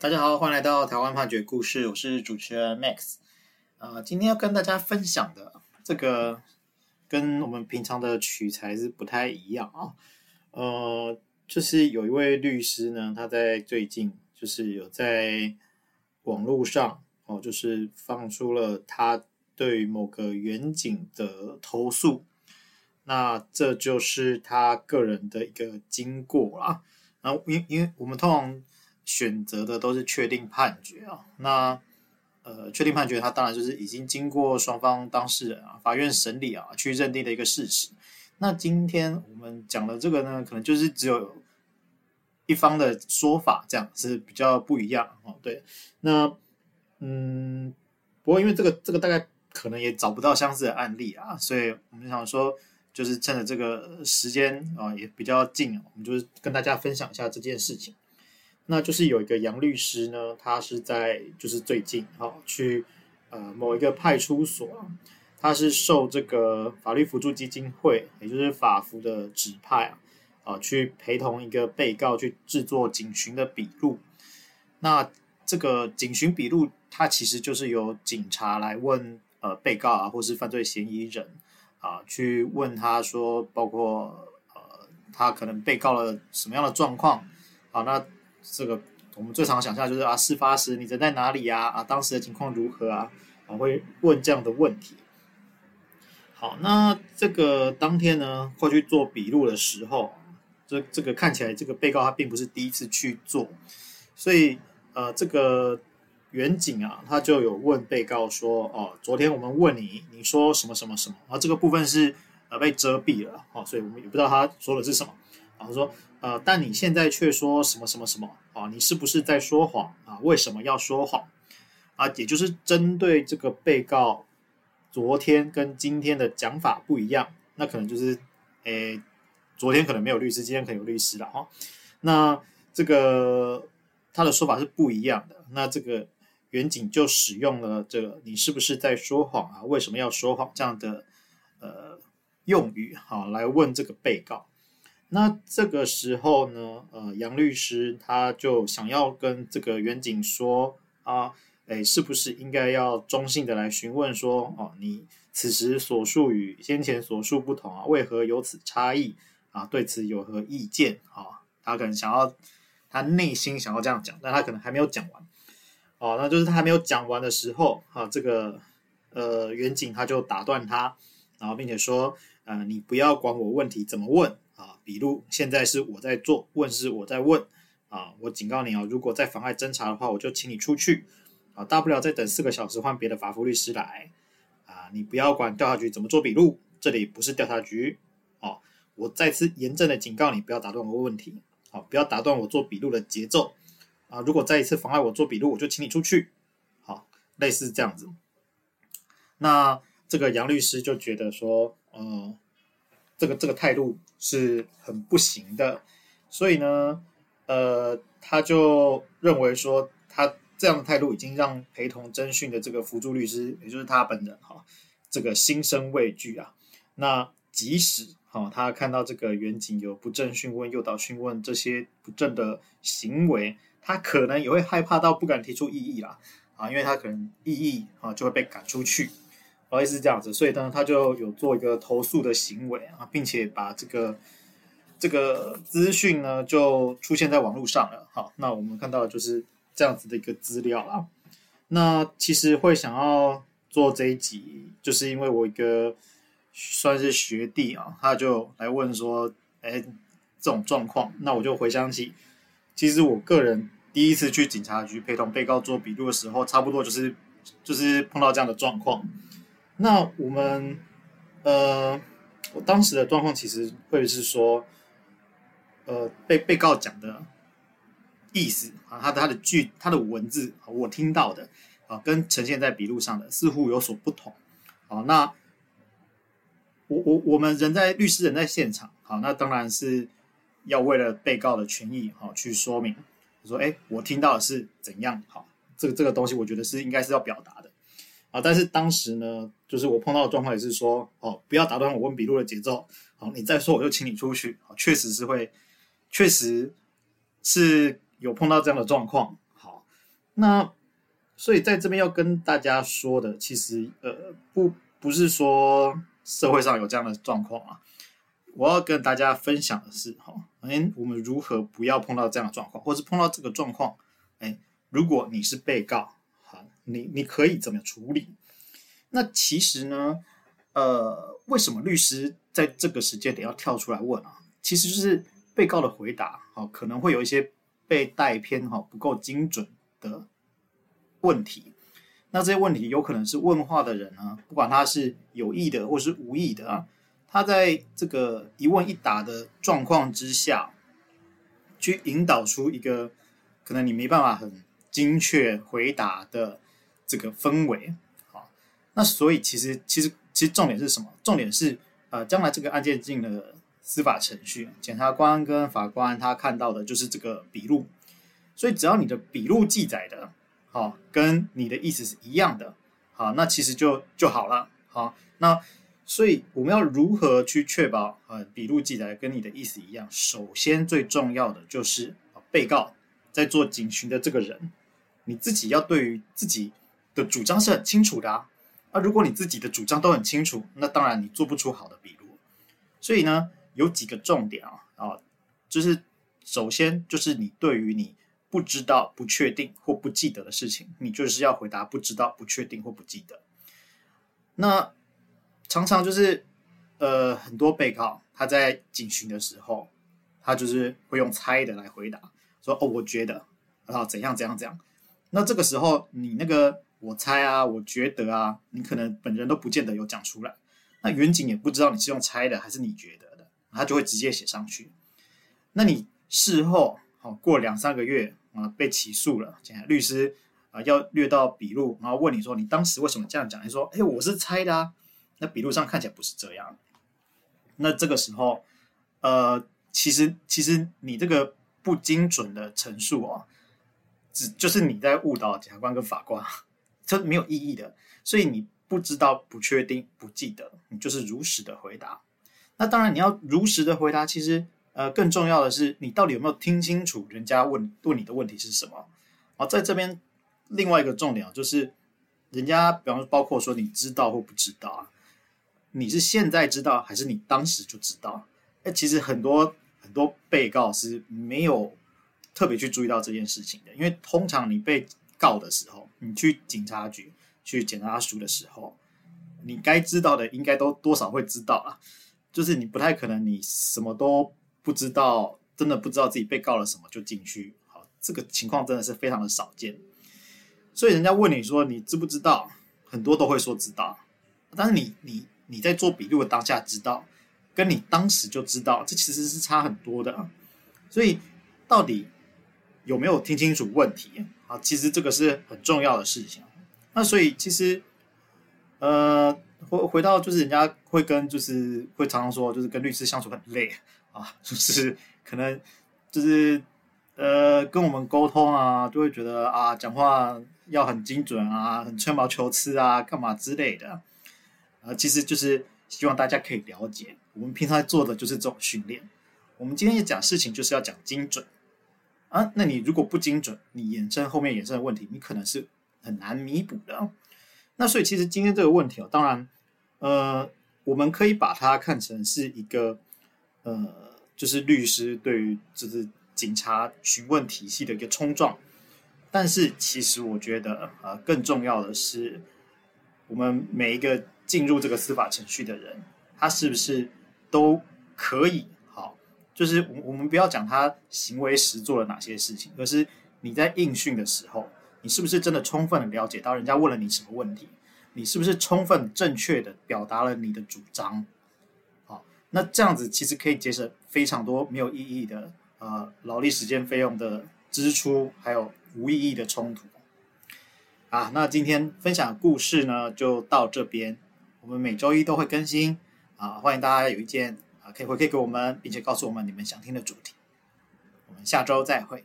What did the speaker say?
大家好，欢迎来到台湾判决故事，我是主持人 Max。呃，今天要跟大家分享的这个跟我们平常的取材是不太一样啊。呃，就是有一位律师呢，他在最近就是有在网络上哦，就是放出了他对某个远景的投诉。那这就是他个人的一个经过啦。然后，因因为我们通常。选择的都是确定判决啊，那呃，确定判决，它当然就是已经经过双方当事人啊，法院审理啊，去认定的一个事实。那今天我们讲的这个呢，可能就是只有一方的说法，这样是比较不一样哦。对，那嗯，不过因为这个这个大概可能也找不到相似的案例啊，所以我们想说，就是趁着这个时间啊也比较近，我们就是跟大家分享一下这件事情。那就是有一个杨律师呢，他是在就是最近哈、哦、去呃某一个派出所，他是受这个法律辅助基金会，也就是法服的指派啊，啊去陪同一个被告去制作警询的笔录。那这个警询笔录，它其实就是由警察来问呃被告啊，或是犯罪嫌疑人啊，去问他说，包括呃他可能被告了什么样的状况啊，那。这个我们最常想象就是啊，事发时你人在哪里呀？啊，当时的情况如何啊？啊，会问这样的问题。好，那这个当天呢，会去做笔录的时候，这这个看起来这个被告他并不是第一次去做，所以呃，这个远景啊，他就有问被告说，哦，昨天我们问你，你说什么什么什么，然后这个部分是呃被遮蔽了，哦，所以我们也不知道他说的是什么，然后说。呃，但你现在却说什么什么什么啊？你是不是在说谎啊？为什么要说谎啊？也就是针对这个被告昨天跟今天的讲法不一样，那可能就是，诶，昨天可能没有律师，今天可能有律师了哈。那这个他的说法是不一样的，那这个员警就使用了这个“你是不是在说谎啊？为什么要说谎”这样的呃用语哈，来问这个被告。那这个时候呢，呃，杨律师他就想要跟这个员警说啊，诶，是不是应该要中性的来询问说，哦，你此时所述与先前所述不同啊，为何有此差异啊？对此有何意见啊？他可能想要，他内心想要这样讲，但他可能还没有讲完，哦，那就是他还没有讲完的时候，啊，这个呃，员警他就打断他，然后并且说，呃，你不要管我问题怎么问。啊，笔录现在是我在做，问是我在问，啊，我警告你啊，如果再妨碍侦查的话，我就请你出去，啊，大不了再等四个小时换别的法服律师来，啊，你不要管调查局怎么做笔录，这里不是调查局，哦，我再次严正的警告你，不要打断我问题，好，不要打断我做笔录的节奏，啊，如果再一次妨碍我做笔录，我就请你出去，好，类似这样子，那这个杨律师就觉得说，嗯。这个这个态度是很不行的，所以呢，呃，他就认为说，他这样的态度已经让陪同侦讯的这个辅助律师，也就是他本人哈，这个心生畏惧啊。那即使哈，他看到这个远景有不正讯问、诱导讯问这些不正的行为，他可能也会害怕到不敢提出异议啦啊，因为他可能异议啊就会被赶出去。不好意思，这样子，所以呢，他就有做一个投诉的行为啊，并且把这个这个资讯呢，就出现在网络上了。好，那我们看到的就是这样子的一个资料啊。那其实会想要做这一集，就是因为我一个算是学弟啊，他就来问说，哎，这种状况，那我就回想起，其实我个人第一次去警察局陪同被告做笔录的时候，差不多就是就是碰到这样的状况。那我们，呃，我当时的状况其实会是说，呃，被被告讲的意思啊，他的他的句他的文字，我听到的啊，跟呈现在笔录上的似乎有所不同。好，那我我我们人在律师人在现场，好，那当然是要为了被告的权益好去说明，说，哎，我听到的是怎样？好，这个这个东西，我觉得是应该是要表达。啊，但是当时呢，就是我碰到的状况也是说，哦，不要打断我问笔录的节奏，好，你再说我就请你出去，好，确实是会，确实是有碰到这样的状况，好，那所以在这边要跟大家说的，其实呃不不是说社会上有这样的状况啊。我要跟大家分享的是哈，哎，我们如何不要碰到这样的状况，或是碰到这个状况，哎，如果你是被告，你你可以怎么处理？那其实呢，呃，为什么律师在这个时间点要跳出来问啊？其实就是被告的回答，好，可能会有一些被带偏哈，不够精准的问题。那这些问题有可能是问话的人呢，不管他是有意的或是无意的啊。他在这个一问一答的状况之下，去引导出一个可能你没办法很精确回答的这个氛围，好，那所以其实其实其实重点是什么？重点是呃，将来这个案件进了司法程序，检察官跟法官他看到的就是这个笔录，所以只要你的笔录记载的，好，跟你的意思是一样的，好，那其实就就好了，好，那。所以我们要如何去确保呃笔录记载跟你的意思一样？首先最重要的就是被告在做警询的这个人，你自己要对于自己的主张是很清楚的啊。那，如果你自己的主张都很清楚，那当然你做不出好的笔录。所以呢，有几个重点啊啊，就是首先就是你对于你不知道、不确定或不记得的事情，你就是要回答不知道、不确定或不记得。那常常就是，呃，很多被告他在警询的时候，他就是会用猜的来回答，说哦，我觉得，然后怎样怎样怎样。那这个时候，你那个我猜啊，我觉得啊，你可能本人都不见得有讲出来。那员警也不知道你是用猜的还是你觉得的，他就会直接写上去。那你事后好过两三个月啊，被起诉了，检察律师啊要略到笔录，然后问你说你当时为什么这样讲？你说哎，我是猜的啊。那笔录上看起来不是这样，那这个时候，呃，其实其实你这个不精准的陈述啊，只就是你在误导检察官跟法官，这没有意义的。所以你不知道、不确定、不记得，你就是如实的回答。那当然你要如实的回答，其实呃更重要的是你到底有没有听清楚人家问问你的问题是什么？好，在这边另外一个重点啊，就是人家比方说包括说你知道或不知道啊。你是现在知道还是你当时就知道？哎，其实很多很多被告是没有特别去注意到这件事情的，因为通常你被告的时候，你去警察局去检察署的时候，你该知道的应该都多少会知道啊。就是你不太可能你什么都不知道，真的不知道自己被告了什么就进去。好，这个情况真的是非常的少见。所以人家问你说你知不知道，很多都会说知道，但是你你。你在做笔录的当下知道，跟你当时就知道，这其实是差很多的啊。所以到底有没有听清楚问题啊？其实这个是很重要的事情。那所以其实，呃，回回到就是人家会跟就是会常常说，就是跟律师相处很累啊，就是可能就是呃跟我们沟通啊，就会觉得啊讲话要很精准啊，很吹毛求疵啊，干嘛之类的。啊，其实就是希望大家可以了解，我们平常做的就是这种训练。我们今天也讲事情，就是要讲精准啊。那你如果不精准，你衍生后面衍生的问题，你可能是很难弥补的。那所以，其实今天这个问题哦，当然，呃，我们可以把它看成是一个，呃，就是律师对于就是警察询问体系的一个冲撞。但是，其实我觉得，呃，更重要的是，我们每一个。进入这个司法程序的人，他是不是都可以？就是我我们不要讲他行为时做了哪些事情，而是你在应讯的时候，你是不是真的充分的了解到人家问了你什么问题？你是不是充分正确的表达了你的主张？好，那这样子其实可以节省非常多没有意义的呃劳力时间费用的支出，还有无意义的冲突。啊，那今天分享的故事呢，就到这边。我们每周一都会更新啊，欢迎大家有意见可以回馈给我们，并且告诉我们你们想听的主题。我们下周再会。